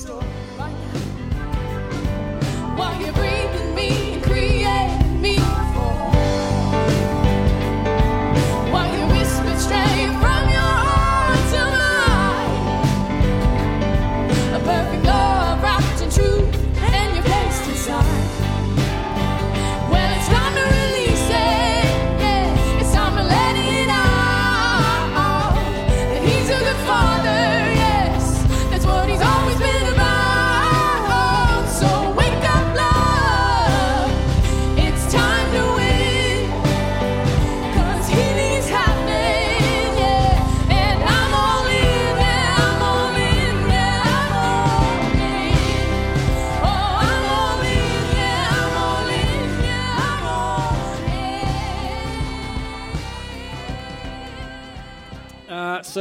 story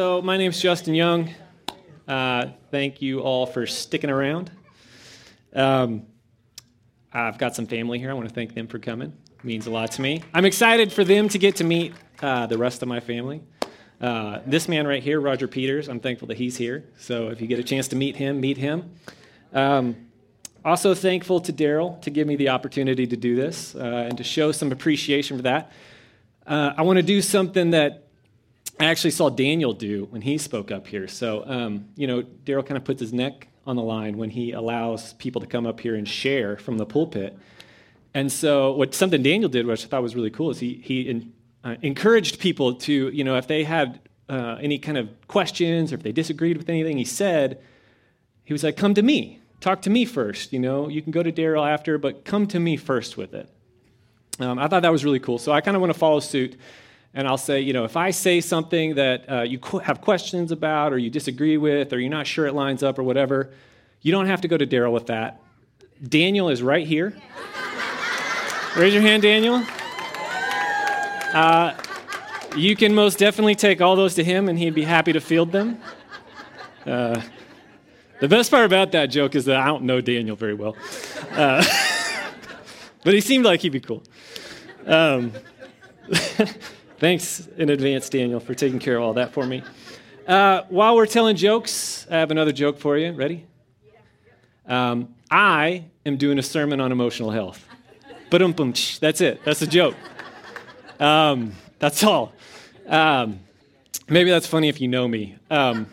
so, my name's Justin Young. Uh, thank you all for sticking around. Um, I've got some family here. I want to thank them for coming. It means a lot to me. I'm excited for them to get to meet uh, the rest of my family. Uh, this man right here, Roger Peters, I'm thankful that he's here. So, if you get a chance to meet him, meet him. Um, also, thankful to Daryl to give me the opportunity to do this uh, and to show some appreciation for that. Uh, I want to do something that I actually saw Daniel do when he spoke up here. So, um, you know, Daryl kind of puts his neck on the line when he allows people to come up here and share from the pulpit. And so, what something Daniel did, which I thought was really cool, is he he in, uh, encouraged people to, you know, if they had uh, any kind of questions or if they disagreed with anything he said, he was like, "Come to me, talk to me first. You know, you can go to Daryl after, but come to me first with it." Um, I thought that was really cool. So I kind of want to follow suit. And I'll say, you know, if I say something that uh, you qu- have questions about or you disagree with or you're not sure it lines up or whatever, you don't have to go to Daryl with that. Daniel is right here. Raise your hand, Daniel. Uh, you can most definitely take all those to him and he'd be happy to field them. Uh, the best part about that joke is that I don't know Daniel very well. Uh, but he seemed like he'd be cool. Um, thanks in advance, Daniel, for taking care of all that for me. Uh, while we're telling jokes, I have another joke for you. Ready? Um, I am doing a sermon on emotional health. That's it. That's a joke. Um, that's all. Um, maybe that's funny if you know me. Um,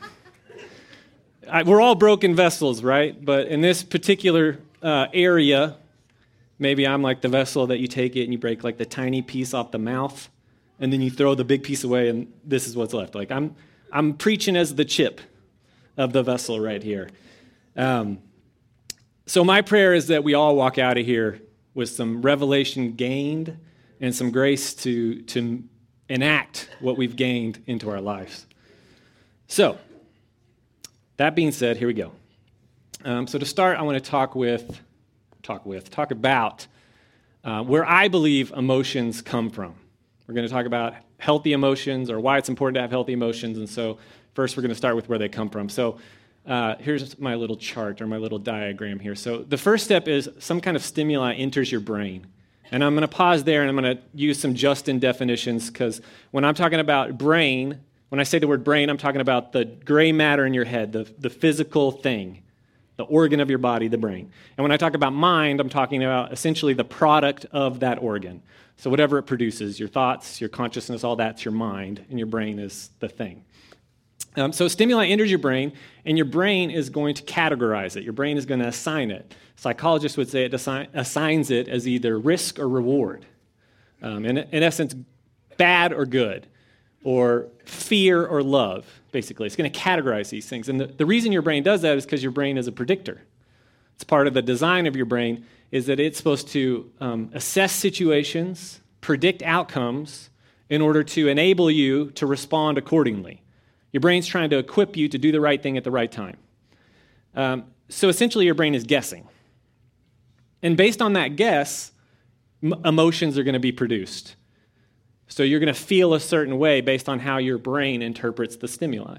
I, we're all broken vessels, right? But in this particular uh, area, maybe I'm like the vessel that you take it and you break like the tiny piece off the mouth, and then you throw the big piece away, and this is what's left. Like I'm, I'm preaching as the chip of the vessel right here. Um, so my prayer is that we all walk out of here with some revelation gained and some grace to, to enact what we've gained into our lives. So, that being said, here we go. Um, so to start, I want to talk with, talk with, talk about uh, where I believe emotions come from. We're going to talk about healthy emotions or why it's important to have healthy emotions. And so, first, we're going to start with where they come from. So, uh, here's my little chart or my little diagram here. So, the first step is some kind of stimuli enters your brain. And I'm going to pause there and I'm going to use some Justin definitions because when I'm talking about brain, when I say the word brain, I'm talking about the gray matter in your head, the, the physical thing, the organ of your body, the brain. And when I talk about mind, I'm talking about essentially the product of that organ. So, whatever it produces, your thoughts, your consciousness, all that's your mind, and your brain is the thing. Um, so, stimuli enters your brain, and your brain is going to categorize it. Your brain is going to assign it. Psychologists would say it assign, assigns it as either risk or reward. Um, in, in essence, bad or good, or fear or love, basically. It's going to categorize these things. And the, the reason your brain does that is because your brain is a predictor. It's part of the design of your brain is that it's supposed to um, assess situations, predict outcomes, in order to enable you to respond accordingly. Your brain's trying to equip you to do the right thing at the right time. Um, so essentially, your brain is guessing. And based on that guess, m- emotions are going to be produced. So you're going to feel a certain way based on how your brain interprets the stimuli.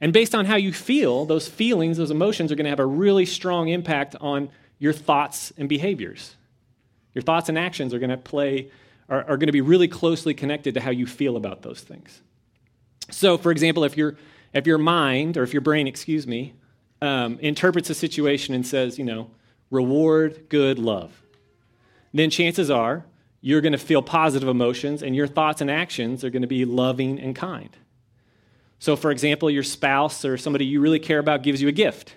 And based on how you feel, those feelings, those emotions are going to have a really strong impact on your thoughts and behaviors. Your thoughts and actions are going to play, are, are going to be really closely connected to how you feel about those things. So, for example, if, your if your mind, or if your brain, excuse me, um, interprets a situation and says, you know, reward, good, love, then chances are you're going to feel positive emotions and your thoughts and actions are going to be loving and kind. So, for example, your spouse or somebody you really care about gives you a gift.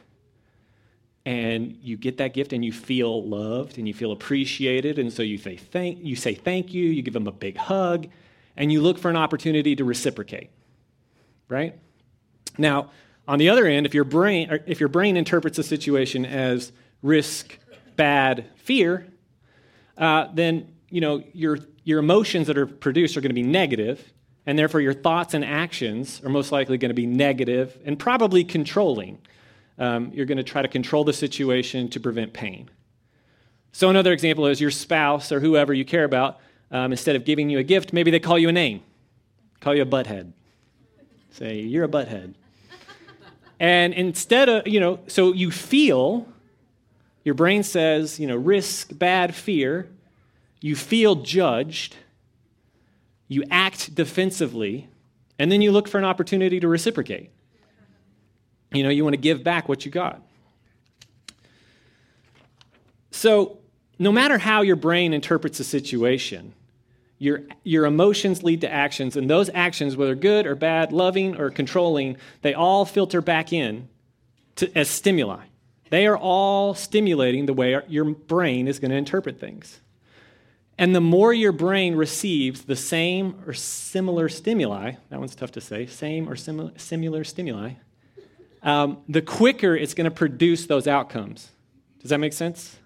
And you get that gift and you feel loved and you feel appreciated. And so you say thank, you say thank you, you give them a big hug, and you look for an opportunity to reciprocate. Right? Now, on the other end, if your brain, if your brain interprets a situation as risk, bad, fear, uh, then you know your, your emotions that are produced are going to be negative, and therefore your thoughts and actions are most likely going to be negative and probably controlling. Um, you're going to try to control the situation to prevent pain. So, another example is your spouse or whoever you care about, um, instead of giving you a gift, maybe they call you a name, call you a butthead. Say, you're a butthead. And instead of, you know, so you feel, your brain says, you know, risk, bad, fear. You feel judged. You act defensively. And then you look for an opportunity to reciprocate. You know, you want to give back what you got. So, no matter how your brain interprets a situation, your, your emotions lead to actions, and those actions, whether good or bad, loving or controlling, they all filter back in to, as stimuli. They are all stimulating the way your brain is going to interpret things. And the more your brain receives the same or similar stimuli, that one's tough to say, same or similar, similar stimuli, um, the quicker it's going to produce those outcomes. Does that make sense?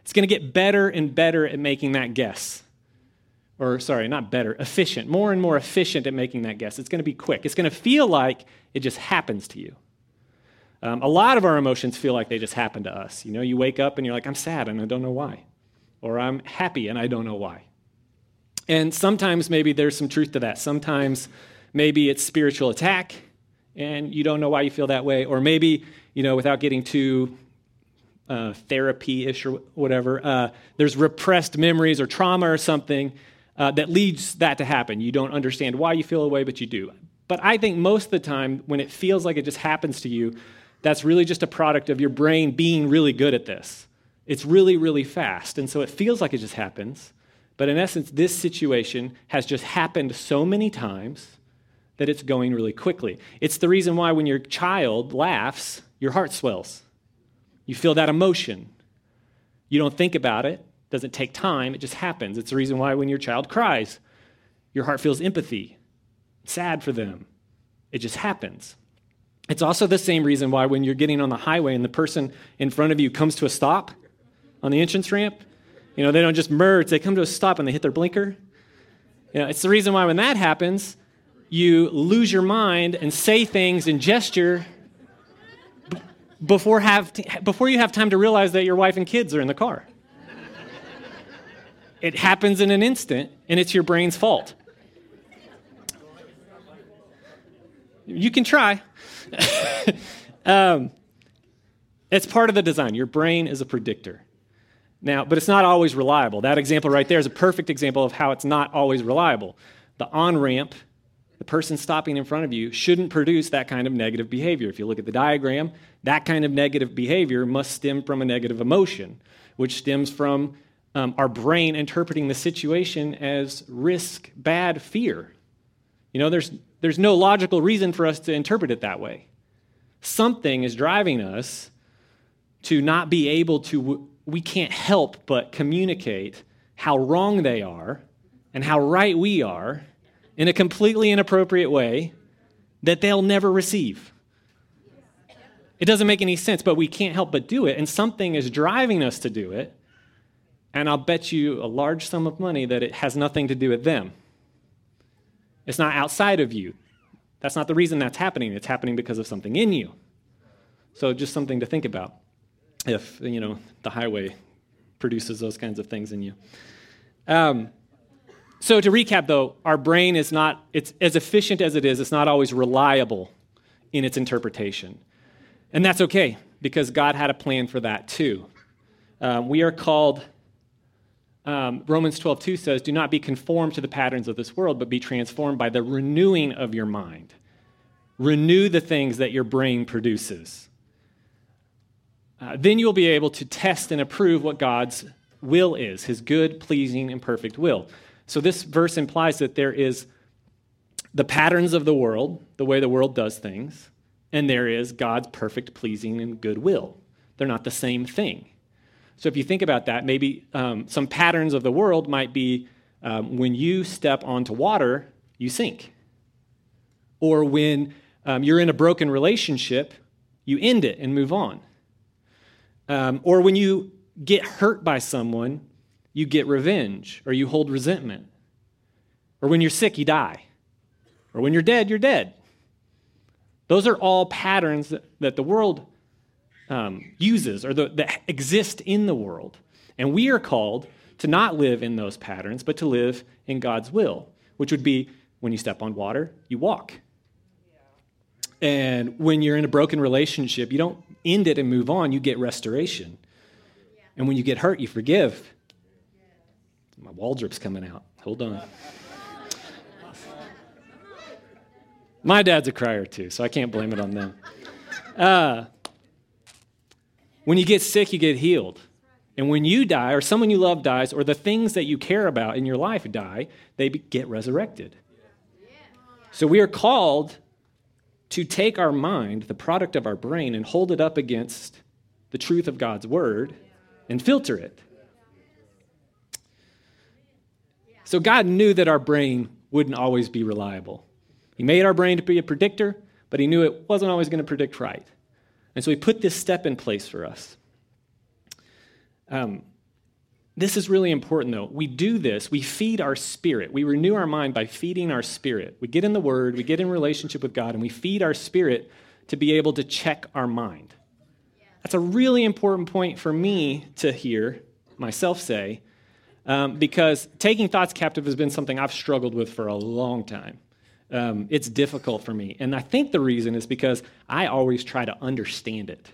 It's going to get better and better at making that guess. Or, sorry, not better, efficient, more and more efficient at making that guess. It's going to be quick. It's going to feel like it just happens to you. Um, a lot of our emotions feel like they just happen to us. You know, you wake up and you're like, I'm sad and I don't know why. Or I'm happy and I don't know why. And sometimes maybe there's some truth to that. Sometimes maybe it's spiritual attack and you don't know why you feel that way. Or maybe, you know, without getting too uh, therapy ish or whatever, uh, there's repressed memories or trauma or something uh, that leads that to happen. You don't understand why you feel a way, but you do. But I think most of the time, when it feels like it just happens to you, that's really just a product of your brain being really good at this. It's really, really fast. And so it feels like it just happens. But in essence, this situation has just happened so many times that it's going really quickly. It's the reason why when your child laughs, your heart swells. You feel that emotion. You don't think about it, it doesn't take time, it just happens. It's the reason why when your child cries, your heart feels empathy, sad for them. It just happens. It's also the same reason why when you're getting on the highway and the person in front of you comes to a stop on the entrance ramp, you know, they don't just merge, they come to a stop and they hit their blinker. You know, it's the reason why when that happens, you lose your mind and say things and gesture b- before, have t- before you have time to realize that your wife and kids are in the car. It happens in an instant, and it's your brain's fault. You can try. um, it's part of the design. Your brain is a predictor. Now, but it's not always reliable. That example right there is a perfect example of how it's not always reliable. The on ramp the person stopping in front of you shouldn't produce that kind of negative behavior. If you look at the diagram, that kind of negative behavior must stem from a negative emotion, which stems from um, our brain interpreting the situation as risk, bad, fear. You know, there's, there's no logical reason for us to interpret it that way. Something is driving us to not be able to, we can't help but communicate how wrong they are and how right we are in a completely inappropriate way that they'll never receive. It doesn't make any sense, but we can't help but do it. And something is driving us to do it. And I'll bet you a large sum of money that it has nothing to do with them. It's not outside of you. That's not the reason that's happening. It's happening because of something in you. So just something to think about if, you know, the highway produces those kinds of things in you. Um, so to recap though, our brain is not, it's as efficient as it is, it's not always reliable in its interpretation. And that's okay, because God had a plan for that too. Um, we are called, um, Romans 12, 2 says, do not be conformed to the patterns of this world, but be transformed by the renewing of your mind. Renew the things that your brain produces. uh, then you'll be able to test and approve what God's will is, his good, pleasing, and perfect will. So this verse implies that there is the patterns of the world, the way the world does things, and there is God's perfect, pleasing, and good will. They're not the same thing. So if you think about that, maybe um, some patterns of the world might be um, when you step onto water, you sink. Or when um, you're in a broken relationship, you end it and move on. Um, or when you get hurt by someone, you get revenge or you hold resentment. Or when you're sick, you die. Or when you're dead, you're dead. Those are all patterns that, that the world um, uses or the, that exist in the world. And we are called to not live in those patterns, but to live in God's will, which would be when you step on water, you walk. And when you're in a broken relationship, you don't end it and move on, you get restoration. And when you get hurt, you forgive. My wall drip's coming out. Hold on. My dad's a crier too, so I can't blame it on them. Uh, when you get sick, you get healed. And when you die, or someone you love dies, or the things that you care about in your life die, they get resurrected. So we are called to take our mind, the product of our brain, and hold it up against the truth of God's word and filter it. So God knew that our brain wouldn't always be reliable. He made our brain to be a predictor, but he knew it wasn't always going to predict right. And so he put this step in place for us. Um, this is really important, though. We do this, we feed our spirit. We renew our mind by feeding our spirit. We get in the Word, we get in relationship with God, and we feed our spirit to be able to check our mind. That's a really important point for me to hear myself say, um, because taking thoughts captive has been something I've struggled with for a long time. Um, it's difficult for me. And I think the reason is because I always try to understand it.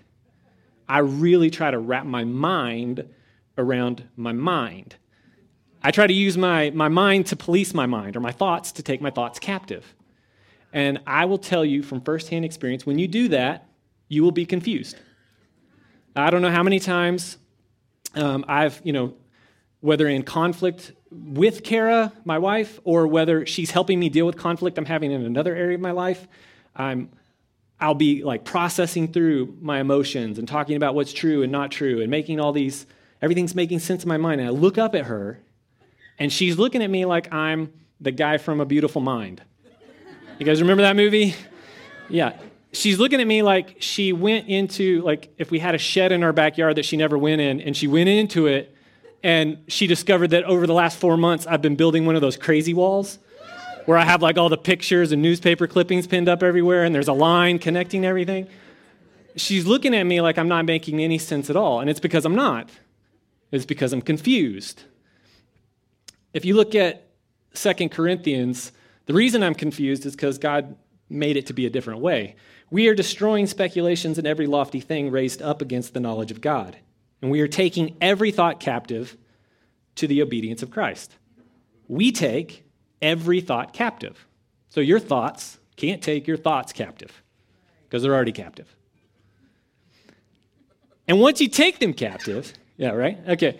I really try to wrap my mind around my mind. I try to use my, my mind to police my mind or my thoughts to take my thoughts captive. And I will tell you from firsthand experience when you do that, you will be confused. I don't know how many times um, I've, you know, whether in conflict with Kara, my wife, or whether she's helping me deal with conflict I'm having in another area of my life, I'm, I'll be like processing through my emotions and talking about what's true and not true and making all these, everything's making sense in my mind. And I look up at her, and she's looking at me like I'm the guy from A Beautiful Mind. You guys remember that movie? Yeah. She's looking at me like she went into, like, if we had a shed in our backyard that she never went in, and she went into it and she discovered that over the last four months, I've been building one of those crazy walls where I have like all the pictures and newspaper clippings pinned up everywhere, and there's a line connecting everything. She's looking at me like I'm not making any sense at all, and it's because I'm not. It's because I'm confused. If you look at Second Corinthians, the reason I'm confused is because God made it to be a different way. We are destroying speculations and every lofty thing raised up against the knowledge of God. And we are taking every thought captive to the obedience of Christ. We take every thought captive. So your thoughts can't take your thoughts captive because they're already captive. And once you take them captive, yeah, right? Okay.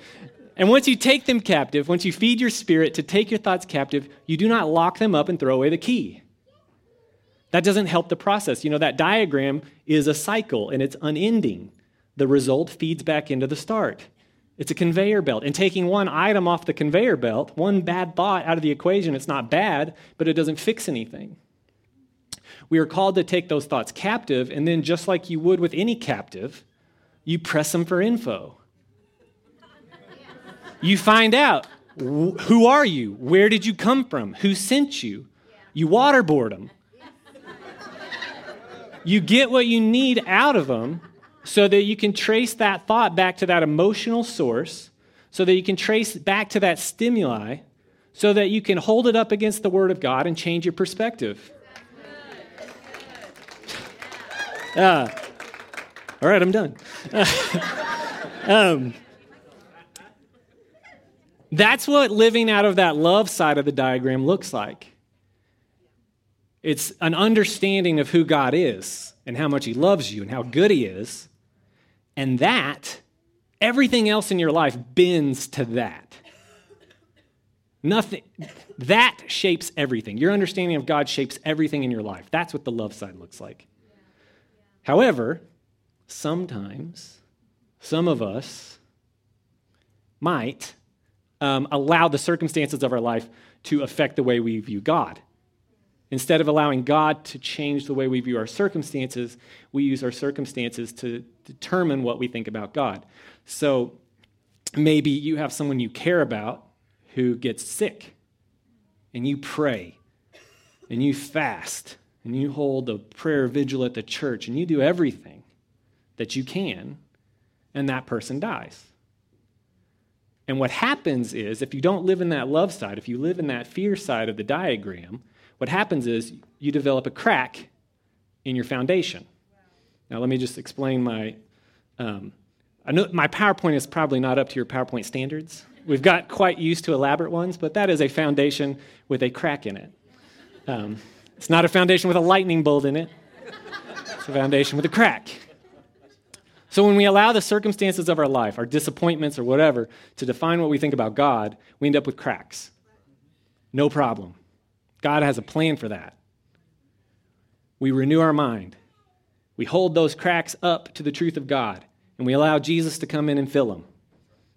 And once you take them captive, once you feed your spirit to take your thoughts captive, you do not lock them up and throw away the key. That doesn't help the process. You know, that diagram is a cycle and it's unending the result feeds back into the start. It's a conveyor belt. And taking one item off the conveyor belt, one bad thought out of the equation, it's not bad, but it doesn't fix anything. We are called to take those thoughts captive, and then, just like you would with any captive, you press them for info. You find out who are you? Where did you come from? Who sent you? You waterboard them. You get what you need out of them, so that you can trace that thought back to that emotional source, so that you can trace back to that stimuli, so that you can hold it up against the Word of God and change your perspective. Uh, all right, I'm done. um, that's what living out of that love side of the diagram looks like. It's an understanding of who God is and how much He loves you and how good He is And that, everything else in your life bends to that. Nothing, that shapes everything. Your understanding of God shapes everything in your life. That's what the love side looks like. However, sometimes some of us might um, allow the circumstances of our life to affect the way we view God. Instead of allowing God to change the way we view our circumstances, we use our circumstances to determine what we think about God. So maybe you have someone you care about who gets sick, and you pray, and you fast, and you hold a prayer vigil at the church, and you do everything that you can, and that person dies. And what happens is, if you don't live in that love side, if you live in that fear side of the diagram, what happens is you develop a crack in your foundation. Now, let me just explain my. Um, I know my PowerPoint is probably not up to your PowerPoint standards. We've got quite used to elaborate ones, but that is a foundation with a crack in it. Um, it's not a foundation with a lightning bolt in it, it's a foundation with a crack. So when we allow the circumstances of our life, our disappointments or whatever, to define what we think about God, we end up with cracks. No problem. God has a plan for that. We renew our mind. We hold those cracks up to the truth of God, and we allow Jesus to come in and fill them.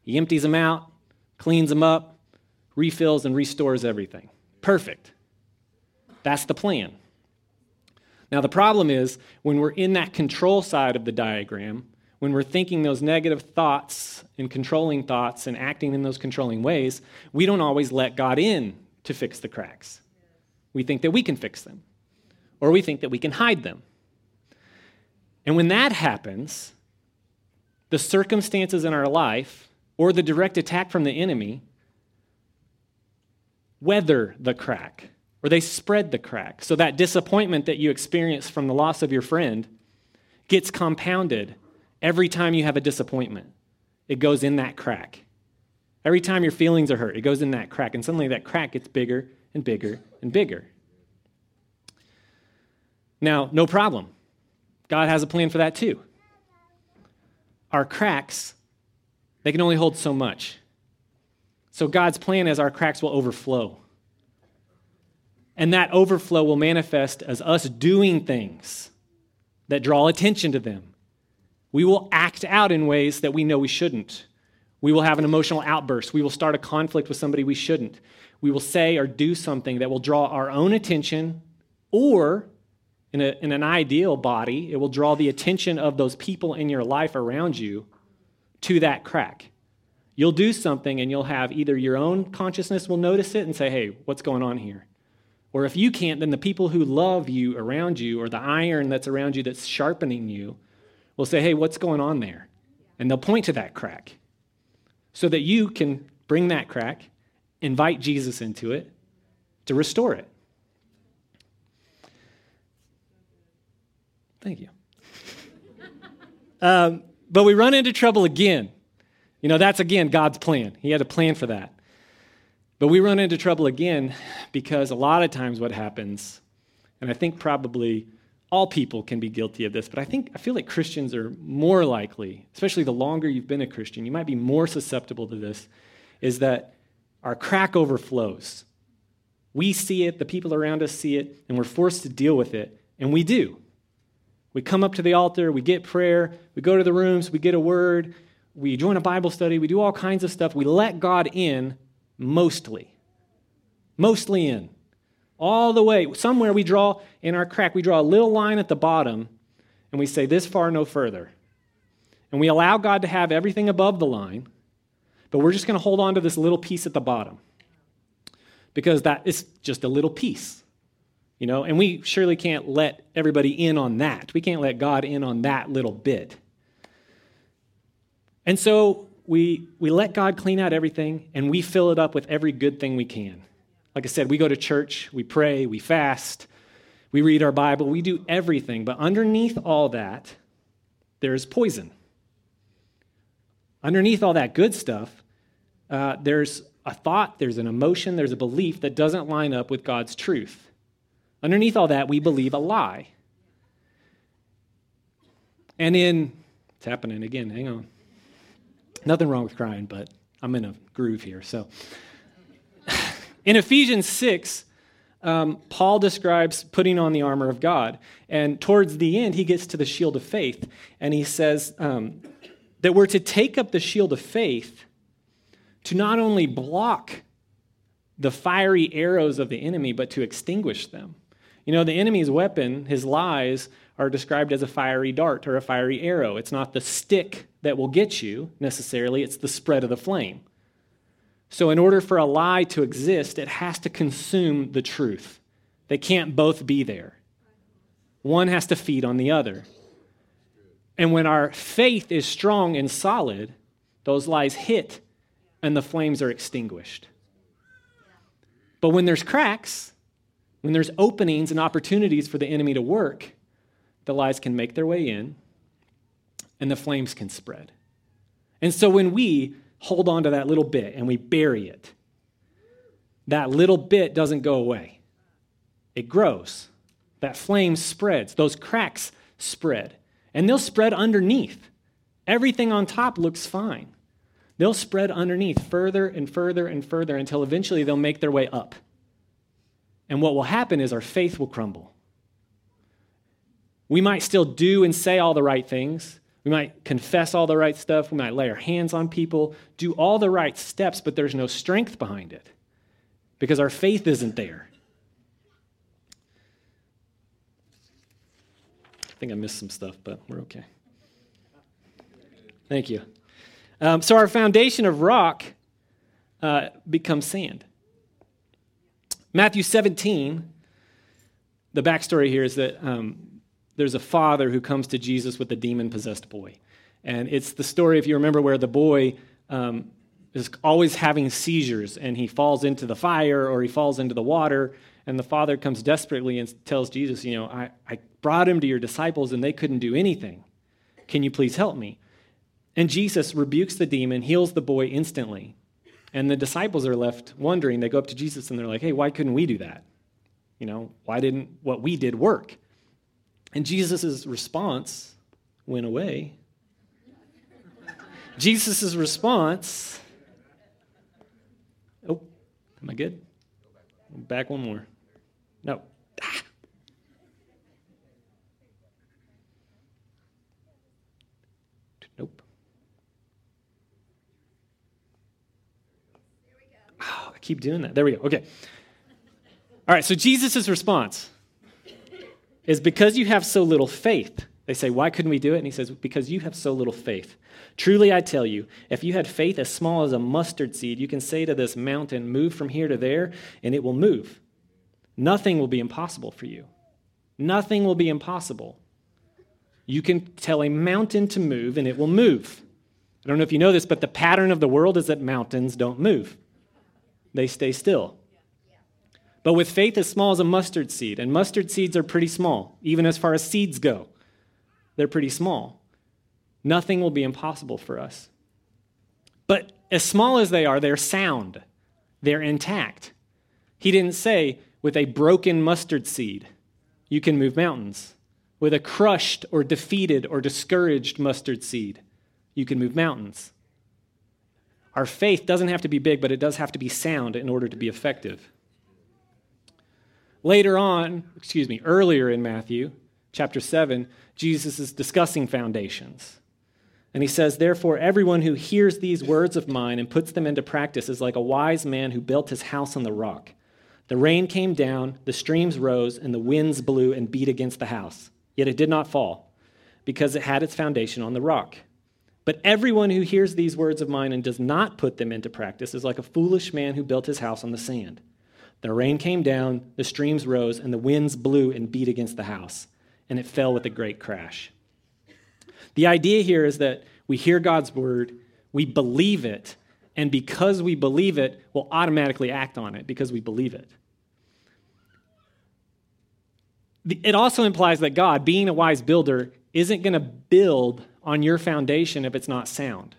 He empties them out, cleans them up, refills, and restores everything. Perfect. That's the plan. Now, the problem is when we're in that control side of the diagram, when we're thinking those negative thoughts and controlling thoughts and acting in those controlling ways, we don't always let God in to fix the cracks. We think that we can fix them, or we think that we can hide them. And when that happens, the circumstances in our life or the direct attack from the enemy weather the crack or they spread the crack. So that disappointment that you experience from the loss of your friend gets compounded every time you have a disappointment. It goes in that crack. Every time your feelings are hurt, it goes in that crack. And suddenly that crack gets bigger and bigger and bigger. Now, no problem. God has a plan for that too. Our cracks, they can only hold so much. So God's plan is our cracks will overflow. And that overflow will manifest as us doing things that draw attention to them. We will act out in ways that we know we shouldn't. We will have an emotional outburst. We will start a conflict with somebody we shouldn't. We will say or do something that will draw our own attention, or in, a, in an ideal body, it will draw the attention of those people in your life around you to that crack. You'll do something and you'll have either your own consciousness will notice it and say, hey, what's going on here? Or if you can't, then the people who love you around you, or the iron that's around you that's sharpening you, will say, hey, what's going on there? And they'll point to that crack so that you can bring that crack, invite Jesus into it to restore it. Thank you. um, but we run into trouble again. You know, that's again God's plan. He had a plan for that. But we run into trouble again because a lot of times what happens, and I think probably all people can be guilty of this, but I think I feel like Christians are more likely, especially the longer you've been a Christian, you might be more susceptible to this, is that our crack overflows. We see it, the people around us see it, and we're forced to deal with it, and we do. We come up to the altar, we get prayer, we go to the rooms, we get a word, we join a Bible study, we do all kinds of stuff. We let God in mostly. Mostly in. All the way. Somewhere we draw, in our crack, we draw a little line at the bottom and we say, This far, no further. And we allow God to have everything above the line, but we're just going to hold on to this little piece at the bottom because that is just a little piece. You know, and we surely can't let everybody in on that. We can't let God in on that little bit. And so we, we let God clean out everything and we fill it up with every good thing we can. Like I said, we go to church, we pray, we fast, we read our Bible, we do everything. But underneath all that, there's poison. Underneath all that good stuff, uh, there's a thought, there's an emotion, there's a belief that doesn't line up with God's truth. Underneath all that, we believe a lie. And in It's happening again. Hang on. Nothing wrong with crying, but I'm in a groove here. So, in Ephesians 6, um, Paul describes putting on the armor of God. And towards the end, he gets to the shield of faith. And he says um, that we're to take up the shield of faith to not only block the fiery arrows of the enemy, but to extinguish them. You know, the enemy's weapon, his lies, are described as a fiery dart or a fiery arrow. It's not the stick that will get you necessarily, it's the spread of the flame. So, in order for a lie to exist, it has to consume the truth. They can't both be there. One has to feed on the other. And when our faith is strong and solid, those lies hit and the flames are extinguished. But when there's cracks, when there's openings and opportunities for the enemy to work, the lies can make their way in and the flames can spread. And so when we hold on to that little bit and we bury it, that little bit doesn't go away. It grows. That flame spreads. Those cracks spread. And they'll spread underneath. Everything on top looks fine. They'll spread underneath further and further and further until eventually they'll make their way up. And what will happen is our faith will crumble. We might still do and say all the right things. We might confess all the right stuff. We might lay our hands on people, do all the right steps, but there's no strength behind it because our faith isn't there. I think I missed some stuff, but we're okay. Thank you. Um, so our foundation of rock uh, becomes sand. Matthew 17, the backstory here is that um, there's a father who comes to Jesus with a demon possessed boy. And it's the story, if you remember, where the boy um, is always having seizures and he falls into the fire or he falls into the water. And the father comes desperately and tells Jesus, You know, I, I brought him to your disciples and they couldn't do anything. Can you please help me? And Jesus rebukes the demon, heals the boy instantly. And the disciples are left wondering. They go up to Jesus and they're like, hey, why couldn't we do that? You know, why didn't what we did work? And Jesus' response went away. Jesus' response, oh, am I good? Back one more. No. Ah. Nope. Oh, I keep doing that. There we go. Okay. All right, so Jesus' response is because you have so little faith. They say, Why couldn't we do it? And he says, Because you have so little faith. Truly, I tell you, if you had faith as small as a mustard seed, you can say to this mountain, Move from here to there, and it will move. Nothing will be impossible for you. Nothing will be impossible. You can tell a mountain to move, and it will move. I don't know if you know this, but the pattern of the world is that mountains don't move, they stay still. But with faith as small as a mustard seed, and mustard seeds are pretty small, even as far as seeds go, they're pretty small. Nothing will be impossible for us. But as small as they are, they're sound, they're intact. He didn't say, with a broken mustard seed, you can move mountains. With a crushed or defeated or discouraged mustard seed, you can move mountains. Our faith doesn't have to be big, but it does have to be sound in order to be effective. Later on, excuse me, earlier in Matthew chapter 7, Jesus is discussing foundations. And he says, Therefore, everyone who hears these words of mine and puts them into practice is like a wise man who built his house on the rock. The rain came down, the streams rose, and the winds blew and beat against the house. Yet it did not fall, because it had its foundation on the rock. But everyone who hears these words of mine and does not put them into practice is like a foolish man who built his house on the sand. The rain came down, the streams rose, and the winds blew and beat against the house, and it fell with a great crash. The idea here is that we hear God's word, we believe it, and because we believe it, we'll automatically act on it because we believe it. It also implies that God, being a wise builder, isn't going to build on your foundation if it's not sound.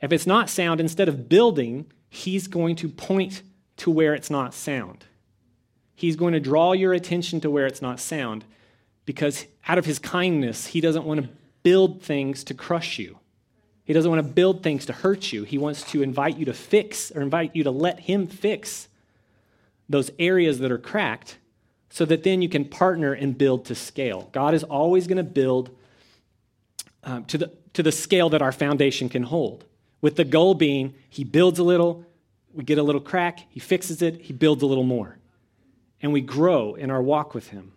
If it's not sound, instead of building, He's going to point to where it's not sound. He's going to draw your attention to where it's not sound because out of his kindness, he doesn't want to build things to crush you. He doesn't want to build things to hurt you. He wants to invite you to fix or invite you to let Him fix those areas that are cracked so that then you can partner and build to scale. God is always going to build um, to, the, to the scale that our foundation can hold, with the goal being He builds a little, we get a little crack, He fixes it, He builds a little more. And we grow in our walk with Him.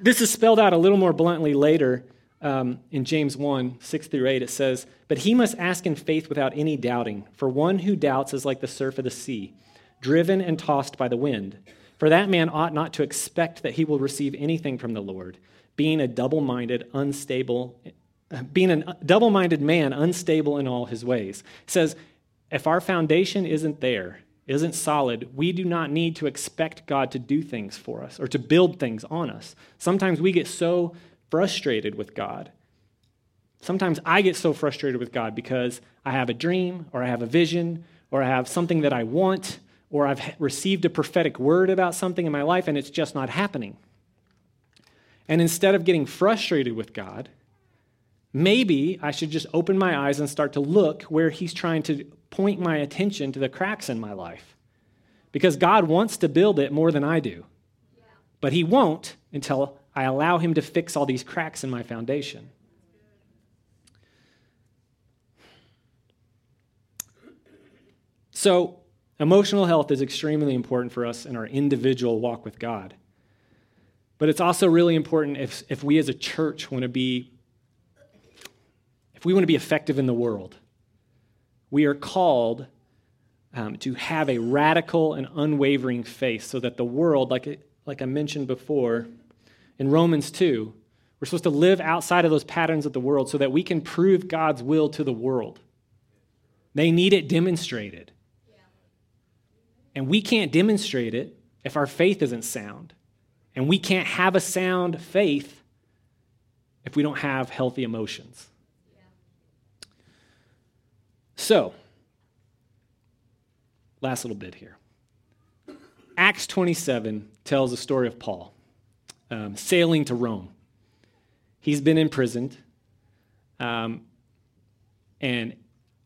This is spelled out a little more bluntly later um, in James 1 6 through 8. It says, But he must ask in faith without any doubting, for one who doubts is like the surf of the sea, driven and tossed by the wind. For that man ought not to expect that he will receive anything from the Lord, being a double minded, unstable, uh, being a double minded man, unstable in all his ways. Says, if our foundation isn't there, isn't solid, we do not need to expect God to do things for us or to build things on us. Sometimes we get so frustrated with God. Sometimes I get so frustrated with God because I have a dream or I have a vision or I have something that I want or I've received a prophetic word about something in my life and it's just not happening. And instead of getting frustrated with God, maybe I should just open my eyes and start to look where He's trying to point my attention to the cracks in my life. Because God wants to build it more than I do. But He won't until I allow Him to fix all these cracks in my foundation. So, emotional health is extremely important for us in our individual walk with God. But it's also really important if, if we as a church want to be, if we want to be effective in the world we are called um, to have a radical and unwavering faith so that the world, like, like I mentioned before in Romans 2, we're supposed to live outside of those patterns of the world so that we can prove God's will to the world. They need it demonstrated. And we can't demonstrate it if our faith isn't sound. And we can't have a sound faith if we don't have healthy emotions. So, last little bit here. Acts 27 tells the story of Paul um, sailing to Rome. He's been imprisoned, um, and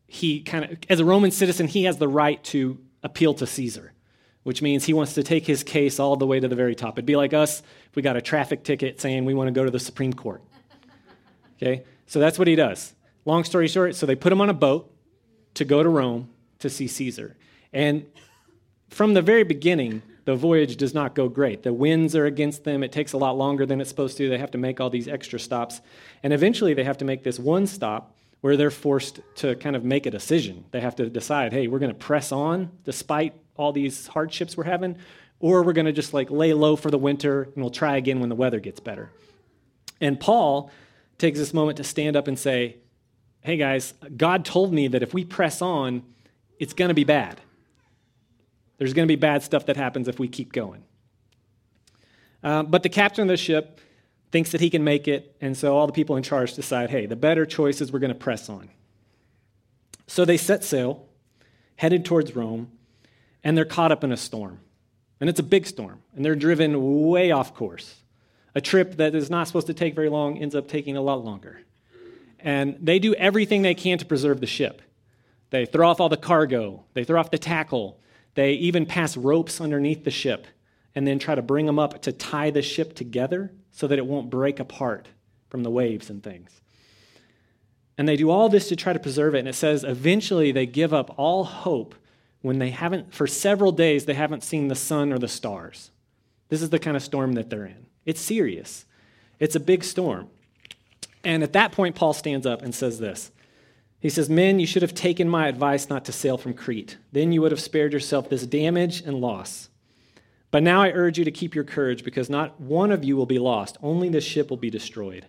he kind of, as a Roman citizen, he has the right to appeal to Caesar, which means he wants to take his case all the way to the very top. It'd be like us if we got a traffic ticket saying we want to go to the Supreme Court. Okay, so that's what he does. Long story short, so they put him on a boat to go to Rome to see Caesar. And from the very beginning, the voyage does not go great. The winds are against them. It takes a lot longer than it's supposed to. They have to make all these extra stops. And eventually, they have to make this one stop where they're forced to kind of make a decision. They have to decide hey, we're going to press on despite all these hardships we're having, or we're going to just like lay low for the winter and we'll try again when the weather gets better. And Paul takes this moment to stand up and say, hey guys, God told me that if we press on, it's going to be bad. There's going to be bad stuff that happens if we keep going. Uh, but the captain of the ship thinks that he can make it, and so all the people in charge decide hey, the better choice is we're going to press on. So they set sail, headed towards Rome, and they're caught up in a storm. And it's a big storm, and they're driven way off course. A trip that is not supposed to take very long ends up taking a lot longer and they do everything they can to preserve the ship. They throw off all the cargo, they throw off the tackle, they even pass ropes underneath the ship and then try to bring them up to tie the ship together so that it won't break apart from the waves and things. And they do all this to try to preserve it. And it says eventually they give up all hope when they haven't, for several days, they haven't seen the sun or the stars. This is the kind of storm that they're in. It's serious, it's a big storm. And at that point, Paul stands up and says this. He says, Men, you should have taken my advice not to sail from Crete. Then you would have spared yourself this damage and loss. But now I urge you to keep your courage, because not one of you will be lost, only the ship will be destroyed.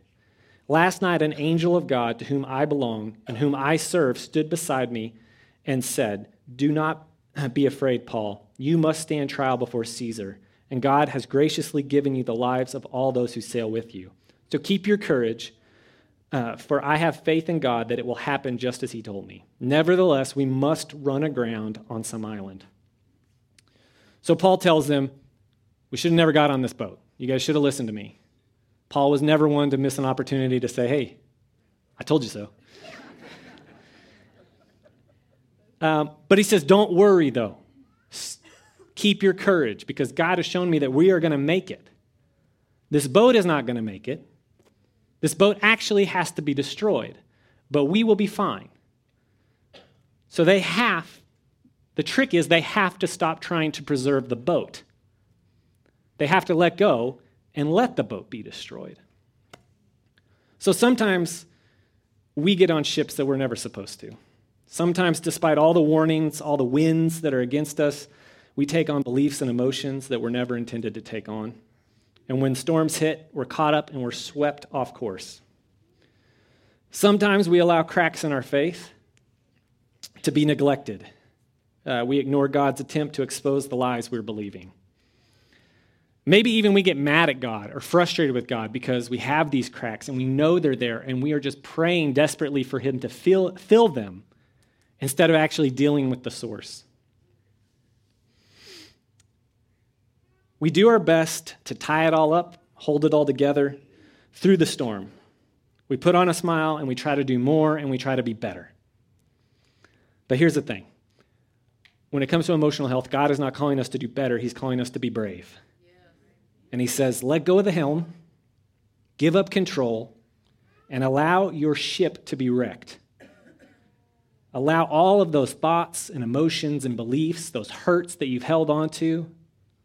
Last night, an angel of God to whom I belong and whom I serve stood beside me and said, Do not be afraid, Paul. You must stand trial before Caesar, and God has graciously given you the lives of all those who sail with you. So keep your courage uh, for I have faith in God that it will happen just as he told me. Nevertheless, we must run aground on some island. So Paul tells them, We should have never got on this boat. You guys should have listened to me. Paul was never one to miss an opportunity to say, hey, I told you so. Um, but he says, don't worry though. Keep your courage because God has shown me that we are going to make it. This boat is not going to make it. This boat actually has to be destroyed, but we will be fine. So they have, the trick is they have to stop trying to preserve the boat. They have to let go and let the boat be destroyed. So sometimes we get on ships that we're never supposed to. Sometimes, despite all the warnings, all the winds that are against us, we take on beliefs and emotions that we're never intended to take on. And when storms hit, we're caught up and we're swept off course. Sometimes we allow cracks in our faith to be neglected. Uh, we ignore God's attempt to expose the lies we're believing. Maybe even we get mad at God or frustrated with God because we have these cracks and we know they're there and we are just praying desperately for Him to fill, fill them instead of actually dealing with the source. We do our best to tie it all up, hold it all together through the storm. We put on a smile and we try to do more and we try to be better. But here's the thing when it comes to emotional health, God is not calling us to do better, He's calling us to be brave. And He says, let go of the helm, give up control, and allow your ship to be wrecked. Allow all of those thoughts and emotions and beliefs, those hurts that you've held onto,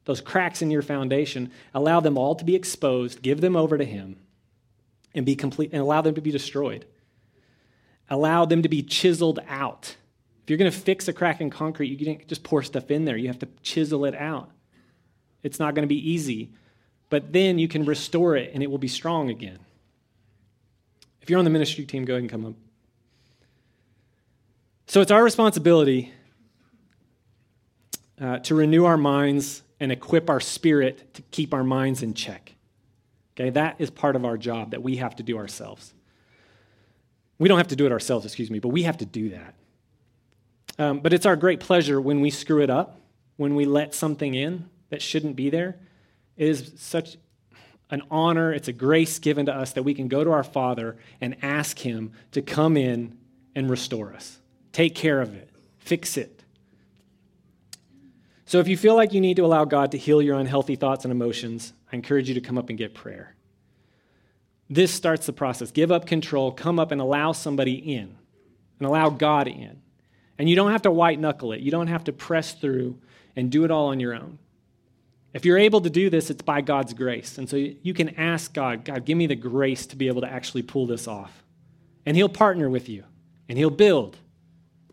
those cracks in your foundation, allow them all to be exposed, give them over to Him, and be complete and allow them to be destroyed. Allow them to be chiseled out. If you're going to fix a crack in concrete, you can't just pour stuff in there. You have to chisel it out. It's not going to be easy, but then you can restore it and it will be strong again. If you're on the ministry team, go ahead and come up. So it's our responsibility uh, to renew our minds and equip our spirit to keep our minds in check. Okay, that is part of our job that we have to do ourselves. We don't have to do it ourselves, excuse me, but we have to do that. Um, but it's our great pleasure when we screw it up, when we let something in that shouldn't be there. It is such an honor, it's a grace given to us that we can go to our Father and ask Him to come in and restore us. Take care of it, fix it. So if you feel like you need to allow God to heal your unhealthy thoughts and emotions, I encourage you to come up and get prayer. This starts the process. Give up control, come up and allow somebody in, and allow God in. And you don't have to white knuckle it, you don't have to press through and do it all on your own. If you're able to do this, it's by God's grace. And so you can ask God, God, give me the grace to be able to actually pull this off. And He'll partner with you, and He'll build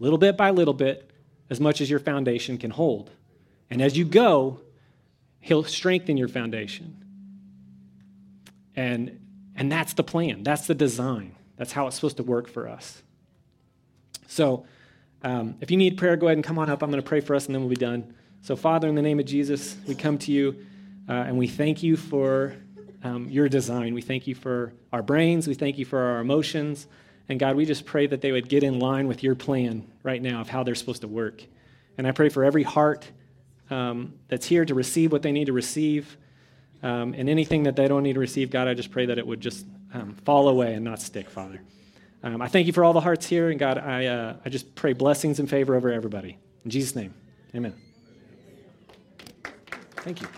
little bit by little bit, as much as your foundation can hold. And as you go, He'll strengthen your foundation. And, and that's the plan, that's the design. That's how it's supposed to work for us. So, um, if you need prayer, go ahead and come on up. I'm going to pray for us and then we'll be done. So, Father, in the name of Jesus, we come to you uh, and we thank you for um, your design. We thank you for our brains. We thank you for our emotions. And God, we just pray that they would get in line with your plan right now of how they're supposed to work. And I pray for every heart um, that's here to receive what they need to receive. Um, and anything that they don't need to receive, God, I just pray that it would just um, fall away and not stick, Father. Um, I thank you for all the hearts here. And God, I, uh, I just pray blessings and favor over everybody. In Jesus' name, amen. Thank you.